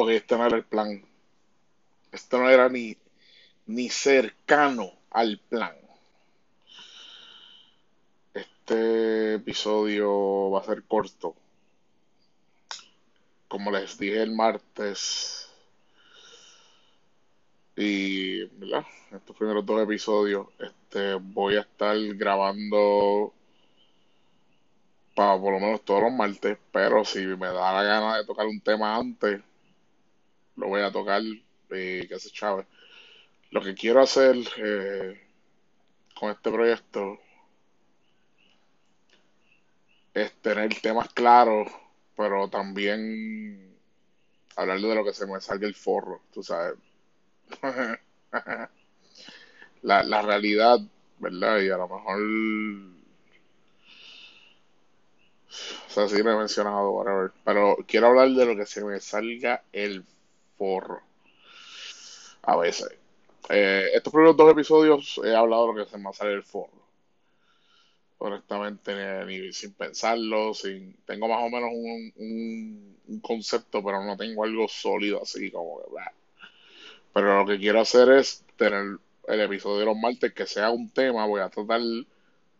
Ok, este no era el plan. Esto no era ni, ni cercano al plan. Este episodio va a ser corto. Como les dije el martes. Y, ¿verdad? Estos primeros dos episodios, este, voy a estar grabando para por lo menos todos los martes, pero si me da la gana de tocar un tema antes, lo voy a tocar y que se chave. Lo que quiero hacer eh, con este proyecto es tener temas claros, pero también hablar de lo que se me salga el forro, tú sabes. la, la realidad, ¿verdad? Y a lo mejor o sea, sí lo he mencionado, whatever. Pero quiero hablar de lo que se me salga el forro. A veces. Eh, estos primeros dos episodios he hablado de lo que se me sale el forro. Honestamente, ni, sin pensarlo, sin tengo más o menos un, concepto, pero no tengo algo sólido así como que... Pero lo que quiero hacer es tener el episodio de los martes que sea un tema. Voy a tratar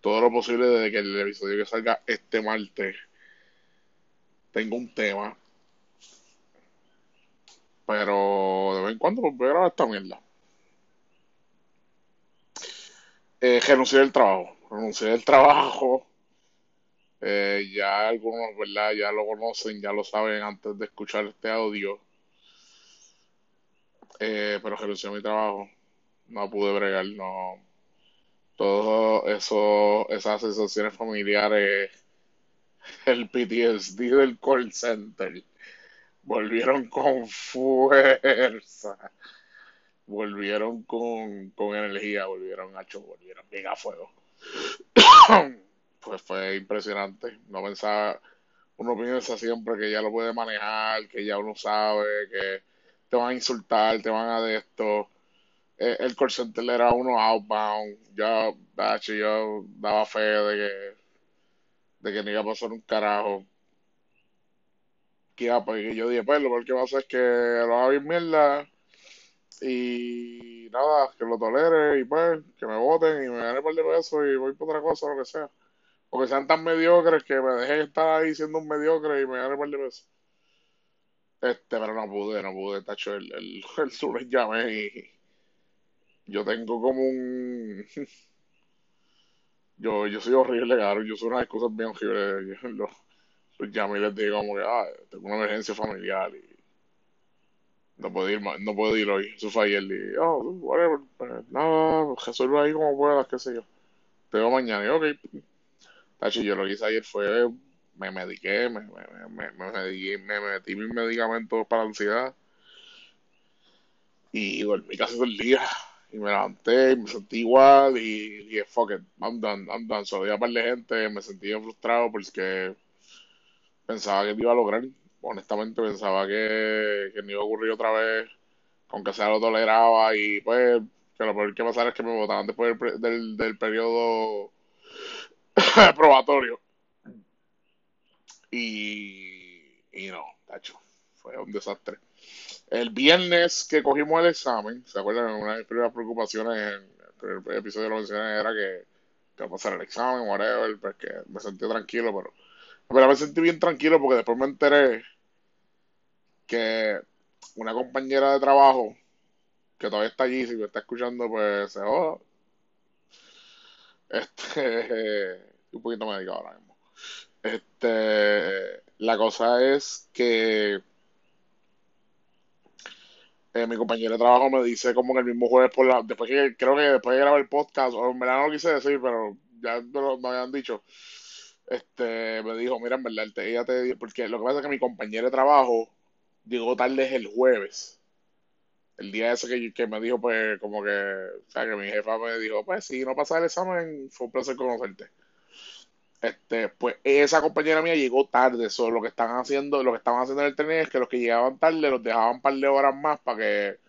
todo lo posible desde que el episodio que salga este martes tengo un tema. Pero de vez en cuando pues, voy a grabar esta mierda. Eh, renuncié del trabajo. Renuncié del trabajo. Eh, ya algunos, ¿verdad? Ya lo conocen, ya lo saben antes de escuchar este audio. Eh, pero renuncié a mi trabajo. No pude bregar, no. Todo eso, esas sensaciones familiares el PTSD del call center. Volvieron con fuerza. Volvieron con, con energía, volvieron a volvieron bien a fuego. pues fue impresionante. No pensaba, uno piensa siempre que ya lo puede manejar, que ya uno sabe, que te van a insultar, te van a de esto. Eh, el call center era uno outbound. Ya, yo daba fe de que de que no iba a pasar un carajo. Que, pues, yo dije, pues lo que pasa es que lo haga bien mierda y nada, que lo tolere y pues que me voten y me gane par de pesos y voy por otra cosa, lo que sea. O que sean tan mediocres que me dejen estar ahí siendo un mediocre y me gane par de pesos. Este, pero no pude, no pude, tacho, el, el, el lunes llamé y yo tengo como un Yo, yo soy horrible, claro. Yo soy unas cosas bien horribles. Yo, los, llamo y les digo como que, ah, tengo una emergencia familiar y no puedo ir, no puedo ir hoy. Eso fue ayer y, oh, whatever, pues, nada, resuelve ahí como puedas, qué sé yo. Te veo mañana y, ok. Tachi, yo lo que hice ayer fue, me mediqué, me, me, me, me, me metí mis medicamentos para ansiedad y dormí casi todo el día y me levanté y me sentí igual y dije, fuck it, I'm done, I'm done. Solo había par de gente, me sentí frustrado porque pensaba que no iba a lograr. Honestamente pensaba que, que no iba a ocurrir otra vez, aunque sea lo toleraba y pues que lo peor que pasara es que me votaban después del, del, del periodo probatorio. Y, y no, tacho, fue un desastre. El viernes que cogimos el examen, ¿se acuerdan? Una de mis primeras preocupaciones en el episodio lo mencioné era que, que a pasar el examen, whatever, pues que me sentí tranquilo, pero, pero me sentí bien tranquilo porque después me enteré que una compañera de trabajo que todavía está allí, si me está escuchando, pues se joda. Este, un poquito médico ahora mismo. Este, la cosa es que eh, mi compañero de trabajo me dice como que el mismo jueves por la, después que creo que después de grabar el podcast, o en verdad no lo quise decir, pero ya me lo, habían dicho, este, me dijo, mira, en verdad, ella te porque lo que pasa es que mi compañero de trabajo llegó tarde el jueves. El día ese que, que me dijo, pues, como que, o sea, que mi jefa me dijo, pues, si no pasa el examen, fue un placer conocerte. Este, pues esa compañera mía llegó tarde, eso lo que están haciendo, lo que estaban haciendo en el tren es que los que llegaban tarde los dejaban un par de horas más para que,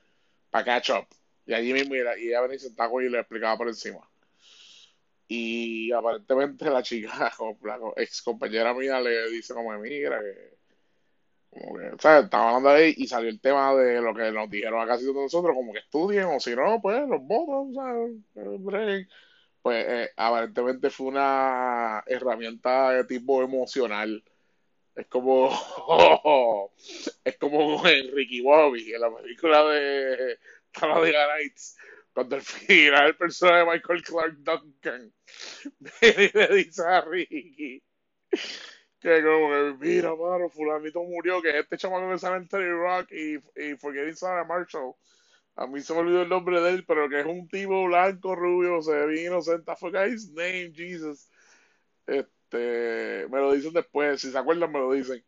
para catch up. Y allí mismo, y ella venía sentada y le explicaba por encima. Y aparentemente la chica, la ex compañera mía, le dice como, mira, que, Como que, estaba hablando ahí y salió el tema de lo que nos dijeron a casi todos nosotros, como que estudien, o si no, pues los votos, ¿sabes? Pues eh, aparentemente fue una herramienta de tipo emocional. Es como, es como en Ricky Bobby, en la película de Talladega Nights, cuando al final el personaje de Michael Clark Duncan le dice a Ricky que como que, mira, mano, fulanito murió, que este chamaco en Terry Rock y, y Forgetting Sarah Marshall. A mí se me olvidó el nombre de él, pero que es un tipo blanco, rubio, se ve bien inocente. Forgot his name, Jesus. Este, me lo dicen después, si se acuerdan me lo dicen.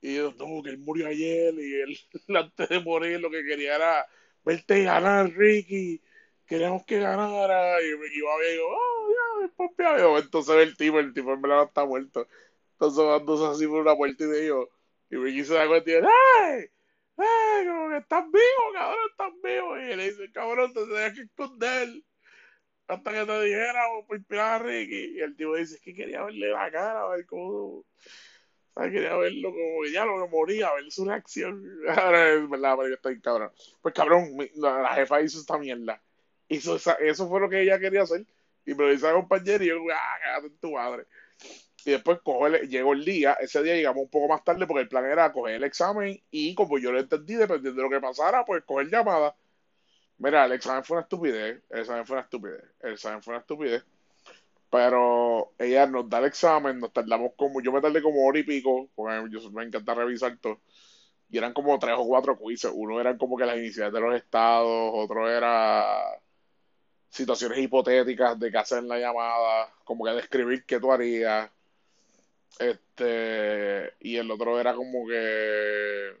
Y yo, no, que él murió ayer y él antes de morir lo que quería era verte ganar, Ricky. Queríamos que ganara. Y me iba y digo, oh, ya, pompeado. Entonces el tipo, el tipo en verdad está muerto. Entonces dándose así por una puerta y de. Y Ricky se da cuenta y dice, ¡ay! ¡ay! Como que estás vivo, cabrón, estás vivo. Y le dice, cabrón, te tenías que esconder hasta que te dijera por inspirar a Ricky. Y el tipo dice, es que quería verle la cara, a ver cómo. O sea, quería verlo como que ya lo que moría, ver su reacción. Ahora es verdad, pero yo estoy cabrón. Pues cabrón, la, jefa hizo esta mierda. Hizo eso fue lo que ella quería hacer. Y me lo dice a compañero y yo, ah, cállate en tu madre. Y después llegó el día, ese día llegamos un poco más tarde porque el plan era coger el examen y como yo lo entendí, dependiendo de lo que pasara, pues coger llamada. Mira, el examen fue una estupidez, el examen fue una estupidez, el examen fue una estupidez. Pero ella nos da el examen, nos tardamos como, yo me tardé como hora y pico, porque yo, me encanta revisar todo. Y eran como tres o cuatro quizzes. Uno eran como que las iniciales de los estados, otro era situaciones hipotéticas de qué hacer la llamada, como que describir qué tú harías. Este, y el otro era como que.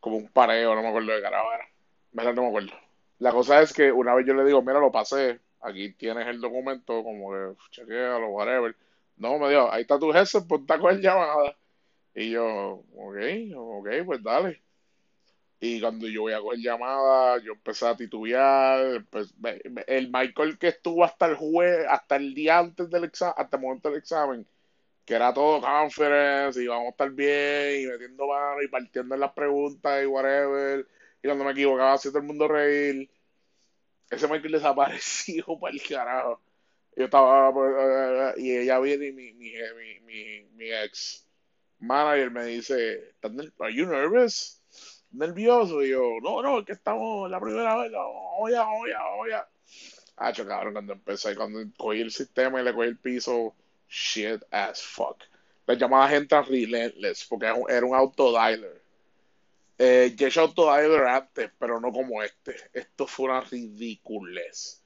Como un pareo, no me acuerdo de carajo era. ¿Verdad? No me acuerdo. La cosa es que una vez yo le digo, mira, lo pasé, aquí tienes el documento, como que chequealo, whatever. No, me dijo, ahí está tu jefe, ponte a coger llamada. Y yo, ok, ok, pues dale. Y cuando yo voy a coger llamada, yo empecé a titubear. Pues, el Michael que estuvo hasta el jueves, hasta el día antes del examen, hasta el momento del examen, que era todo conference, y vamos a estar bien, y metiendo mano, y partiendo en las preguntas, y whatever. Y cuando me equivocaba, hacía todo el mundo reír. Ese Michael desapareció para el carajo. Yo estaba, pues, eh, y ella viene y mi, mi, mi, mi, ex manager me dice, ¿Are you? Nervioso. Y yo, no, no, es que estamos la primera vez, ya, vamos ya. Ah, cabrón, cuando empecé, cuando cogí el sistema y le cogí el piso, shit as fuck. Las llamadas entran relentless, porque era un autodialer. Eh, yo he hecho autodialer antes, pero no como este. Esto fue una ridiculez.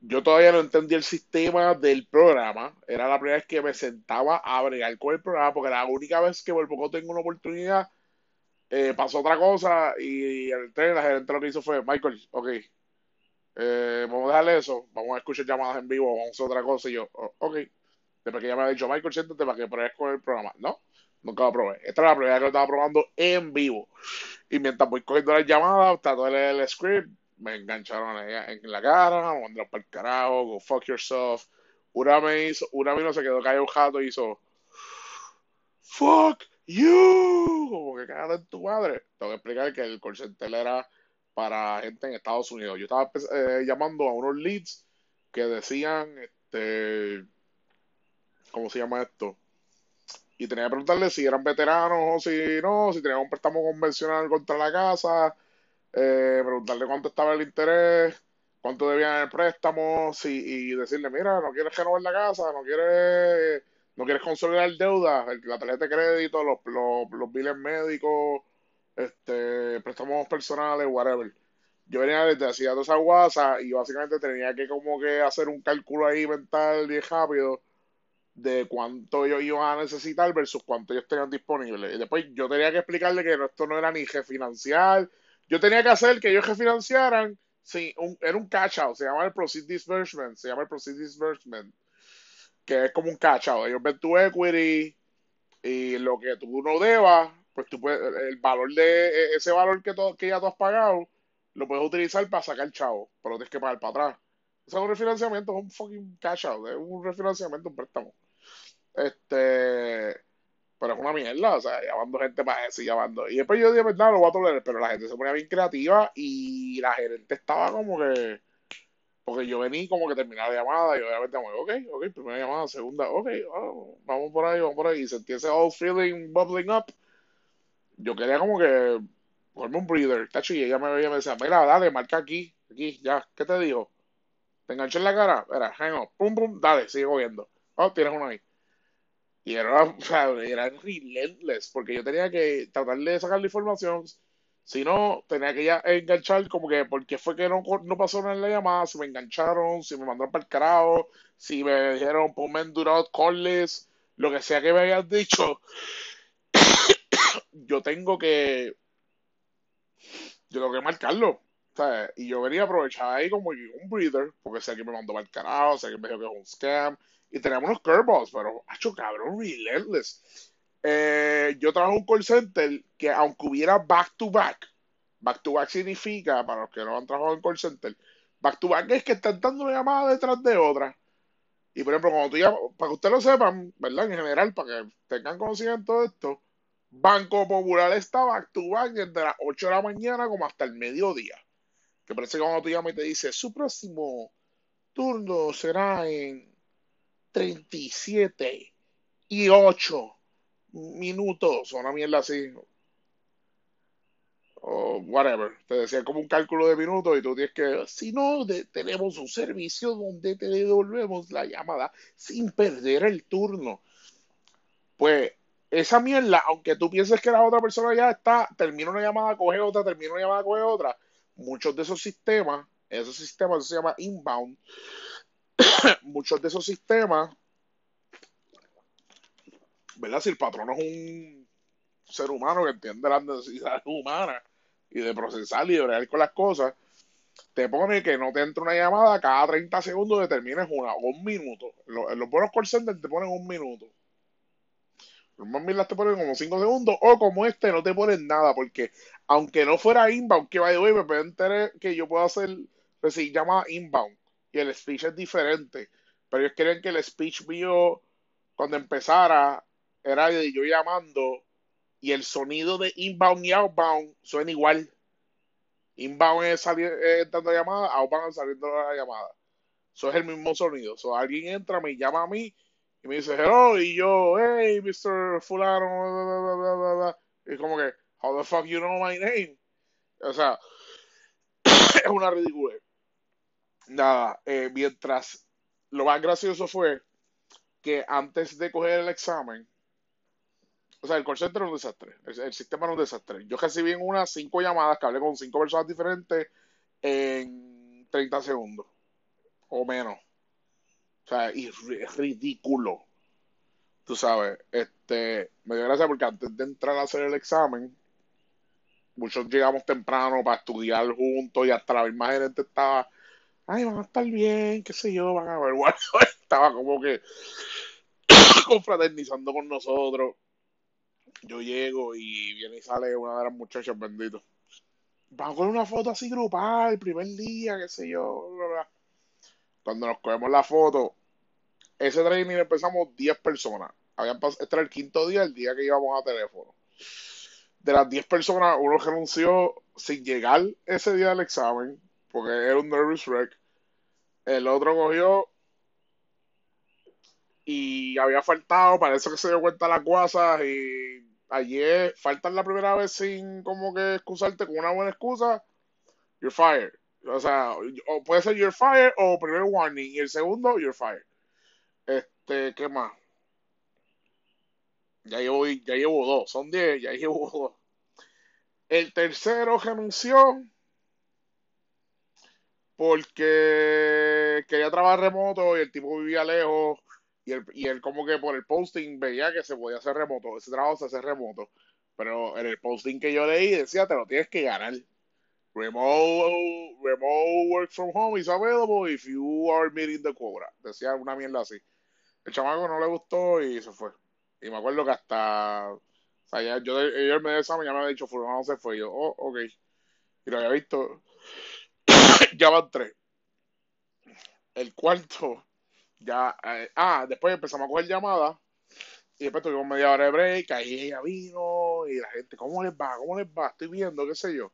Yo todavía no entendí el sistema del programa. Era la primera vez que me sentaba a bregar con el programa, porque era la única vez que por poco tengo una oportunidad eh, pasó otra cosa y el tren, la gerente lo que hizo fue, Michael, ok, eh, vamos a dejarle eso, vamos a escuchar llamadas en vivo, vamos a hacer otra cosa. Y yo, ok. Después que ya me ha dicho, Michael, siéntate para que pruebes con el programa. No, nunca lo probé. Esta es la primera vez que lo estaba probando en vivo. Y mientras voy cogiendo las llamadas, trato de leer el script, me engancharon en la cara, me mandaron para el carajo, go fuck yourself. Una me hizo, una no se quedó callado jato y hizo, fuck you, como que cagada en tu madre. Tengo que explicar que el call center era para gente en Estados Unidos. Yo estaba eh, llamando a unos leads que decían, este, ¿cómo se llama esto? Y tenía que preguntarle si eran veteranos o si no, si tenían un préstamo convencional contra la casa, eh, preguntarle cuánto estaba el interés, cuánto debían el préstamo, si, y decirle, mira, no quieres renovar la casa, no quieres no quieres consolidar deuda, la tarjeta de crédito, los, los, los biles médicos, este, préstamos personales, whatever. Yo venía desde hacía toda esa guasa y básicamente tenía que como que hacer un cálculo ahí mental bien rápido de cuánto ellos iban a necesitar versus cuánto ellos tenían disponible. Y después yo tenía que explicarle que esto no era ni refinanciar. Yo tenía que hacer que ellos refinanciaran. Sí, un, era un cash out, se llama el Proceed Disbursement, se llama el Proceed Disbursement que es como un cash Ellos ven tu equity y lo que tú no debas, pues tú puedes, el valor de ese valor que, que ya tú has pagado, lo puedes utilizar para sacar chavo, pero tienes que pagar para atrás. Eso es un refinanciamiento, es un fucking cash out, es un refinanciamiento, un préstamo. Este, pero es una mierda, o sea, llamando gente para eso y llamando. Y después yo dije, verdad, lo voy a tolerar, pero la gente se ponía bien creativa y la gerente estaba como que. Porque yo venía como que terminar la llamada y obviamente, como, ok, ok, primera llamada, segunda, ok, vamos por ahí, vamos por ahí. Y sentí ese all feeling bubbling up. Yo quería como que ponerme un breather, tacho, y ella me veía y me decía, mira, dale, marca aquí, aquí, ya, ¿qué te dijo? ¿Te enganché en la cara? Era, hang on, pum, pum, dale, sigue cogiendo. Oh, tienes uno ahí. Y era, era relentless, porque yo tenía que tratar de sacar la información. Si no, tenía que ya enganchar como que, ¿por qué fue que no, no pasó en la llamada? Si me engancharon, si me mandaron para el carajo, si me dijeron, ponme en do not lo que sea que me hayan dicho. yo tengo que, yo tengo que marcarlo. Y yo venía a aprovechar ahí como un breather, porque sé que me mandó para el carajo, sé que me dijo que es un scam, y teníamos unos curveballs, pero, hecho cabrón, relentless. Eh, yo trabajo en un call center que, aunque hubiera back to back, back to back significa, para los que no han trabajado en call center, back to back es que están dando una llamada detrás de otra. Y por ejemplo, cuando tú llamas, para que ustedes lo sepan, ¿verdad? En general, para que tengan conocimiento de esto, Banco Popular está back to back desde las 8 de la mañana como hasta el mediodía. Que parece que cuando tú llamas y te dice, su próximo turno será en 37 y 8 minutos, una mierda así. O whatever. Te decía como un cálculo de minutos y tú tienes que, si no, tenemos un servicio donde te devolvemos la llamada sin perder el turno. Pues esa mierda, aunque tú pienses que la otra persona ya está, termina una llamada, coge otra, termina una llamada, coge otra, muchos de esos sistemas, esos sistemas se llama inbound, muchos de esos sistemas, ¿verdad? Si el patrón es un ser humano que entiende las necesidades humanas y de procesar y de bregar con las cosas, te pone que no te entra una llamada cada 30 segundos determines una o un minuto. En los, buenos call centers te ponen un minuto. Los más milas te ponen como 5 segundos o como este no te ponen nada porque aunque no fuera inbound, que vaya me pueden enterar que yo puedo hacer, recibir llamada inbound y el speech es diferente. Pero ellos querían que el speech mío, cuando empezara, era de yo llamando y el sonido de inbound y outbound suena igual. Inbound es, entrando la llamada, outbound es saliendo la llamada. Eso es el mismo sonido. So, alguien entra, me llama a mí y me dice hello y yo, hey, Mr. Fulano, y como que, how the fuck you know my name? O sea, es una ridícula nada, eh, mientras lo más gracioso fue que antes de coger el examen, o sea, el call center era un desastre, el, sistema era un desastre. Yo recibí en unas cinco llamadas que hablé con cinco personas diferentes en 30 segundos o menos. O sea, es ridículo. Tú sabes, este, me dio gracia porque antes de entrar a hacer el examen, muchos llegamos temprano para estudiar juntos y hasta la misma gerente estaba ay, van a estar bien, qué sé yo, van a ver. Estaba como que confraternizando con nosotros. Yo llego y viene y sale una de las muchachas, bendito. Vamos con una foto así grupal, el primer día, qué sé yo. Cuando nos cogemos la foto, ese training empezamos 10 personas. Habían este era el quinto día, el día que íbamos a teléfono. De las 10 personas, uno renunció sin llegar ese día del examen porque era un nervous wreck. El otro cogió y había faltado, parece que se dio cuenta las guasas y ayer faltan la primera vez sin como que excusarte con una buena excusa, you're fired. O sea, o puede ser you're fired o primer warning y el segundo you're fired. Este, ¿qué más? Ya llevo, ya llevo dos, son diez, ya llevo dos. El tercero renunció porque quería trabajar remoto y el tipo vivía lejos y él, y él como que por el posting veía que se podía hacer remoto, ese trabajo se hace remoto, pero en el posting que yo leí decía te lo tienes que ganar. Remote, remote work from home is available if you are meeting the quota. Decía una mierda así. El chamaco no le gustó y se fue. Y me acuerdo que hasta, o sea, ya, yo, ellos me examen ya me había dicho, no se fue. Yo, oh, ok. Y lo había visto ya van tres. El cuarto, ya. Eh, ah, después empezamos a coger llamadas. Y después tuvimos media hora de break, ahí ella vino y la gente, ¿cómo les va? ¿Cómo les va? Estoy viendo, qué sé yo.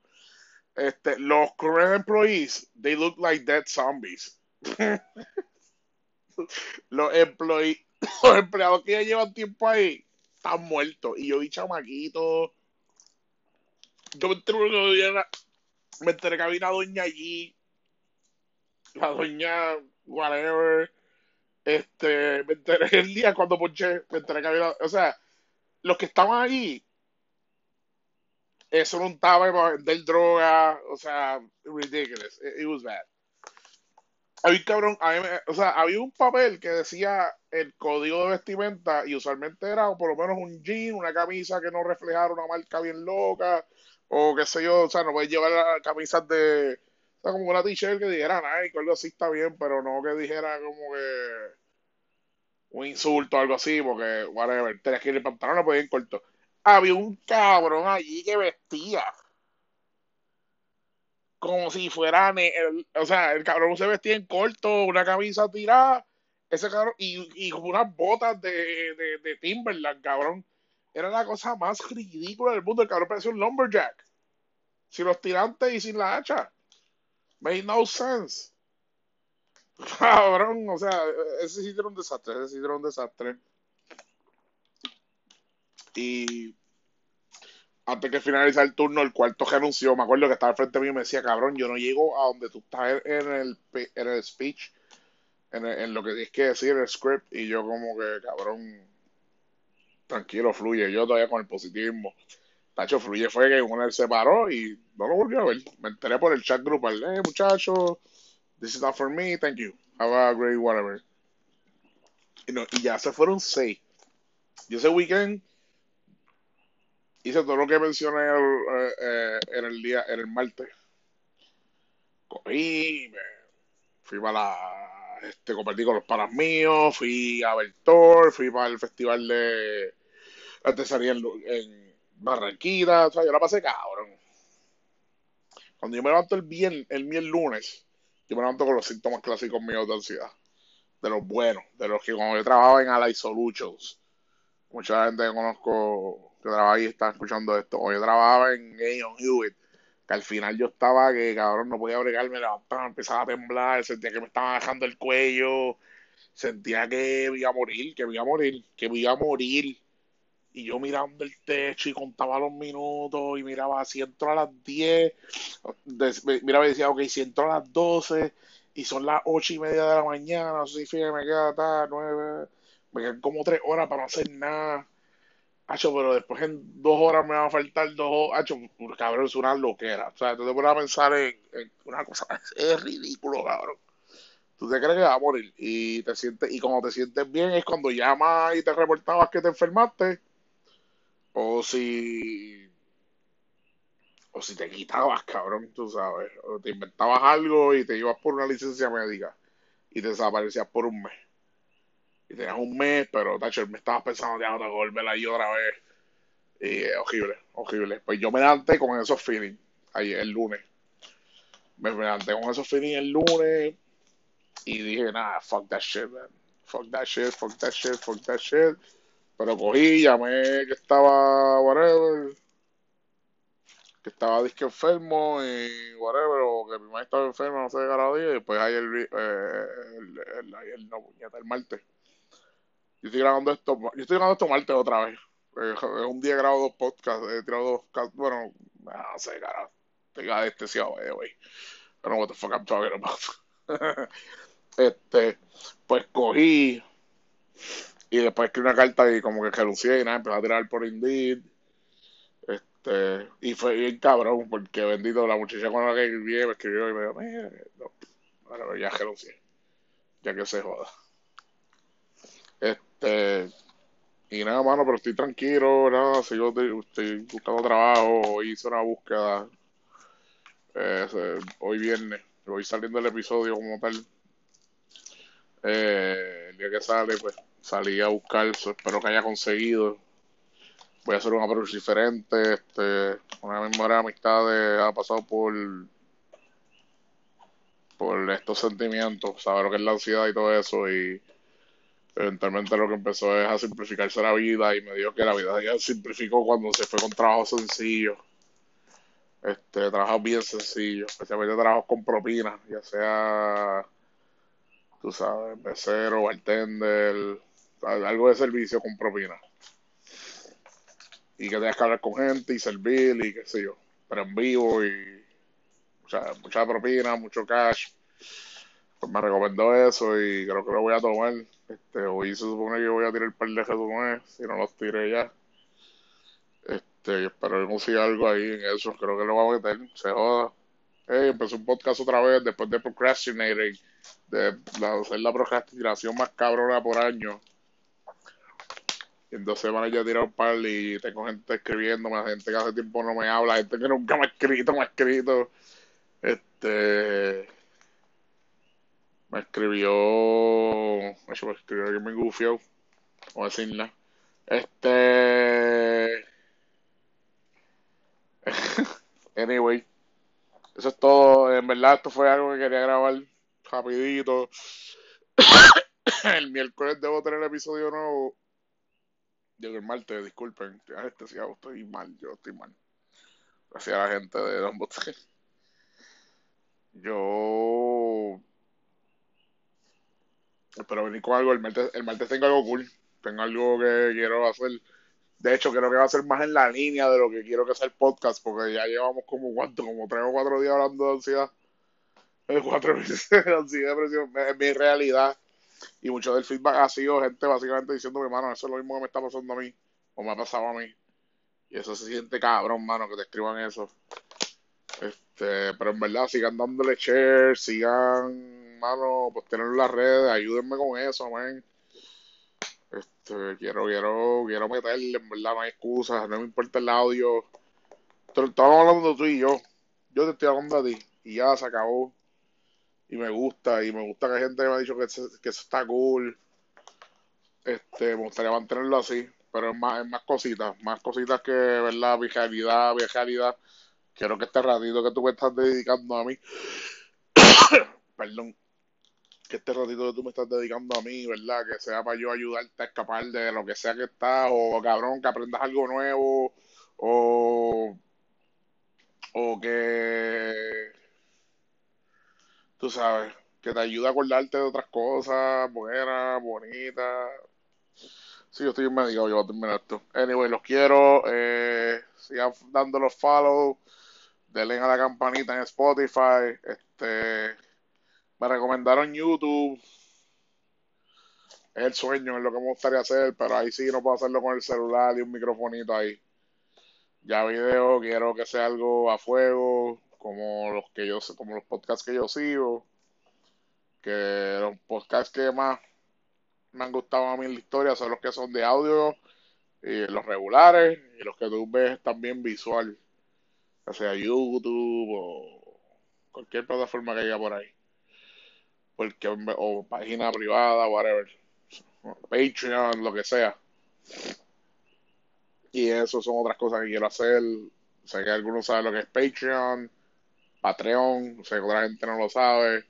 Este, los current employees, they look like dead zombies. los, employees, los empleados que ya llevan tiempo ahí están muertos. Y yo vi chamaquitos. Yo me enteré, me enteré que una doña allí. La doña, whatever este, me enteré el día cuando ponché, me enteré que había, o sea, los que estaban allí, eso no estaba para vender droga, o sea, ridiculous, it, was bad. Había cabrón, o sea, había un papel que decía el código de vestimenta y usualmente era por lo menos un jean, una camisa que no reflejara una marca bien loca, o qué sé yo, o sea, no puedes llevar camisas de, o sea, como una t-shirt que dijera Nike o algo así está bien, pero no que dijera como que un insulto o algo así, porque, whatever, tenías que ir el pantalón, no podía ir corto. Había un cabrón allí que vestía como si fuera, o sea, el cabrón se vestía en corto, una camisa tirada, ese cabrón, y, y como unas botas de, de, de Timberland, cabrón. Era la cosa más ridícula del mundo. El cabrón parecía un lumberjack. Sin los tirantes y sin la hacha. Made no sense. Cabrón, o sea, ese sí era un desastre, ese sí era un desastre. Y antes que finalizar el turno, el cuarto renunció. Me acuerdo que estaba al frente mío y me decía, cabrón, yo no llego a donde tú estás en el, en el speech, en, en lo que tienes que decir, el script. Y yo, como que, cabrón, tranquilo, fluye. Yo todavía con el positivismo. Tacho, fluye fue que uno se paró y no lo volvió a ver. Me enteré por el chat grupal. Eh, muchachos, this is not for me, thank you. Have a great whatever. Y, no, y ya se fueron seis. Y ese weekend hice todo lo que mencioné eh, eh, en el día, en el martes. Cogí, me fui para la, este, compartí con los panas míos, fui a Bertor, fui para el festival de artesanía en, en Barranquilla, o sea, yo la pasé cabrón. Cuando yo me levanto el bien, el, el lunes, yo me levanto con los síntomas clásicos míos de ansiedad. De los buenos, de los que cuando yo trabajaba en Ally Solutions, mucha gente que conozco que trabaja ahí está escuchando esto. O yo trabajaba en Aon Hewitt, que al final yo estaba que cabrón no podía bregarme, levantaba, empezaba a temblar, sentía que me estaba bajando el cuello, sentía que iba a morir, que iba a morir, que iba a morir. Y yo mirando el techo y contaba los minutos y miraba si entro a las 10, miraba y decía, ok, si entro a las 12 y son las 8 y media de la mañana, no sé si me queda hasta 9, me quedan como 3 horas para no hacer nada. Hacho, pero después en 2 horas me va a faltar 2 horas. Hacho, cabrón, es una loquera. O sea, tú te pones a pensar en, una cosa, es ridículo, cabrón tú te crees que va a morir y te sientes y cuando te sientes bien es cuando llamas y te reportabas que te enfermaste o si. O si te quitabas, cabrón, tú sabes. O te inventabas algo y te ibas por una licencia médica y te desaparecías por un mes. Y tenías un mes, pero, tacho, me estabas pensando, ya te volver ahí otra vez. Y es horrible, horrible. Pues yo me levanté con esos feelings ayer, el lunes. Me levanté con esos feelings el lunes y dije, nada, fuck that shit, man. Fuck that shit, fuck that shit, fuck that shit. Pero cogí, llamé que estaba, whatever, que estaba disque enfermo y whatever, o que mi madre estaba enferma, no sé qué cada día, y después ayer, eh, el, el, ayer no, puñeta, el martes. Yo estoy grabando esto, yo estoy grabando esto martes otra vez. Un día grabo dos podcasts, he tirado dos, bueno, no sé, cara, tenga anestesiado, güey. I don't know what the fuck I'm talking about. este, pues cogí, y después escribí una carta y como que renuncié y nada, empecé a tirar por Indeed. Este, y fue bien cabrón, porque bendito, la muchacha con la que escribí me escribió y me dijo, mira, no, bueno, ya renuncié. Ya que se joda. Este, y nada, mano, pero estoy tranquilo, nada, sigo estoy buscando trabajo, hice una búsqueda eh, hoy viernes, voy saliendo el episodio como tal. Eh, el día que sale, pues salí a buscar, espero que haya conseguido. Voy a hacer un approach diferente. Este, una memoria de amistades ha pasado por por estos sentimientos, saber lo que es la ansiedad y todo eso y Eventualmente lo que empezó es a simplificarse la vida y me dijo que la vida ya simplificó cuando se fue con trabajo sencillo. Este, trabajos bien sencillos, especialmente trabajos con propinas, ya sea, tú sabes, mesero, bartender, algo de servicio con propina. Y que tengas que hablar con gente y servir y qué sé yo, pero en vivo y, sea, mucha propina, mucho cash. Pues me recomendó eso y creo que lo voy a tomar. Este, hoy se supone que voy a tirar el par de Jesús, si no los tiré ya. Este, espero que consiga algo ahí en eso. Creo que lo voy a meter. Se joda. Hey, empecé un podcast otra vez después de Procrastinating. De hacer la procrastinación más cabrona por año. En dos semanas ya tirado un par y tengo gente escribiéndome, gente que hace tiempo no me habla, gente que nunca me ha escrito, me ha escrito. Este. Me escribió. Me escribió que me gufió. O decirla. Este. anyway, eso es todo. En verdad, esto fue algo que quería grabar rapidito. el miércoles debo tener el episodio nuevo. Digo, el martes, disculpen. Estoy mal, yo estoy mal. Gracias a la gente de Don Bote. Yo. Espero venir con algo. El martes, el martes tengo algo cool. Tengo algo que quiero hacer de hecho, creo que va a ser más en la línea de lo que quiero que sea el podcast, porque ya llevamos como cuánto, como tres o cuatro días hablando de ansiedad. Cuatro meses de ansiedad, depresión, es mi realidad. Y mucho del feedback ha sido gente básicamente diciendo, hermano, eso es lo mismo que me está pasando a mí, o me ha pasado a mí. Y eso se siente cabrón, mano, que te escriban eso. Este, pero en verdad, sigan dándole share, sigan, mano, pues tenerlo en las redes, ayúdenme con eso, man. Este, quiero, quiero, quiero meterle, en verdad, no hay excusas, no me importa el audio. Estamos hablando tú y yo. Yo te estoy hablando a ti. Y ya se acabó. Y me gusta, y me gusta que hay gente que me ha dicho que, que eso está cool. Este, me gustaría mantenerlo así. Pero es más, es más cositas, más cositas que, ¿verdad? Vijalidad, vijalidad. Quiero que este ratito que tú me estás dedicando a mí. Perdón que este ratito que tú me estás dedicando a mí, ¿verdad? Que sea para yo ayudarte a escapar de lo que sea que estás, o cabrón, que aprendas algo nuevo, o, o que, tú sabes, que te ayude a acordarte de otras cosas buenas, bonitas. Sí, yo estoy en medio, yo voy a terminar esto. Anyway, los quiero, eh, sigan dando los follow, denle a la campanita en Spotify, este me recomendaron YouTube. Es el sueño, es lo que me gustaría hacer, pero ahí sí no puedo hacerlo con el celular y un microfonito ahí. Ya video, quiero que sea algo a fuego, como los que yo como los podcasts que yo sigo. Que los podcasts que más me han gustado a mí en la historia son los que son de audio y los regulares y los que tú ves también visual, ya sea YouTube o cualquier plataforma que haya por ahí porque o página privada, whatever, Patreon, lo que sea. Y eso son otras cosas que quiero hacer. Sé que algunos saben lo que es Patreon, Patreon, sé que otra gente no lo sabe.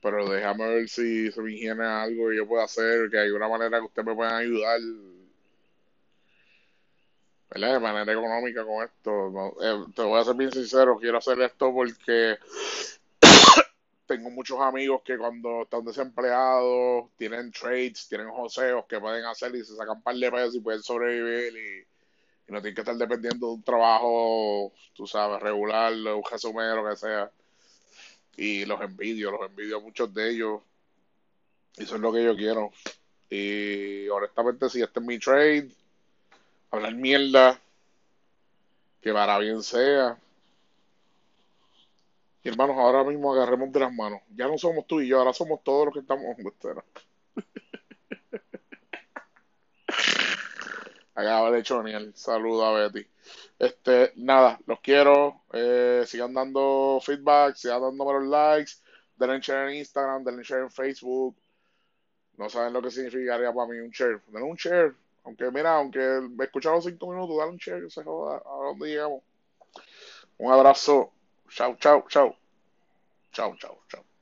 Pero déjame ver si se me ingiere algo que yo pueda hacer, que hay una manera que ustedes me puedan ayudar. ¿verdad? De manera económica con esto. Eh, te voy a ser bien sincero, quiero hacer esto porque tengo muchos amigos que cuando están desempleados tienen trades, tienen joseos que pueden hacer y se sacan par de pesos y pueden sobrevivir y, no tienen que estar dependiendo de un trabajo, tú sabes, regular, un lo que sea. Y los envidio, los envidio a muchos de ellos. Y eso es lo que yo quiero. Y honestamente, si este es mi trade, hablar mierda, que para bien sea, y hermanos, ahora mismo agarremos de las manos. Ya no somos tú y yo, ahora somos todos los que estamos en Acaba de hecho Daniel. Saluda a Betty. Este, nada, los quiero. Eh, sigan dando feedback, sigan dándome los likes. Denle share en Instagram, denle share en Facebook. No saben lo que significaría para mí un share. Denle un share. Aunque, mira, aunque me escucharon cinco minutos, dale un share, que se joda a dónde llegamos. Un abrazo. Chao, chao, chao. Chao, chao, chao.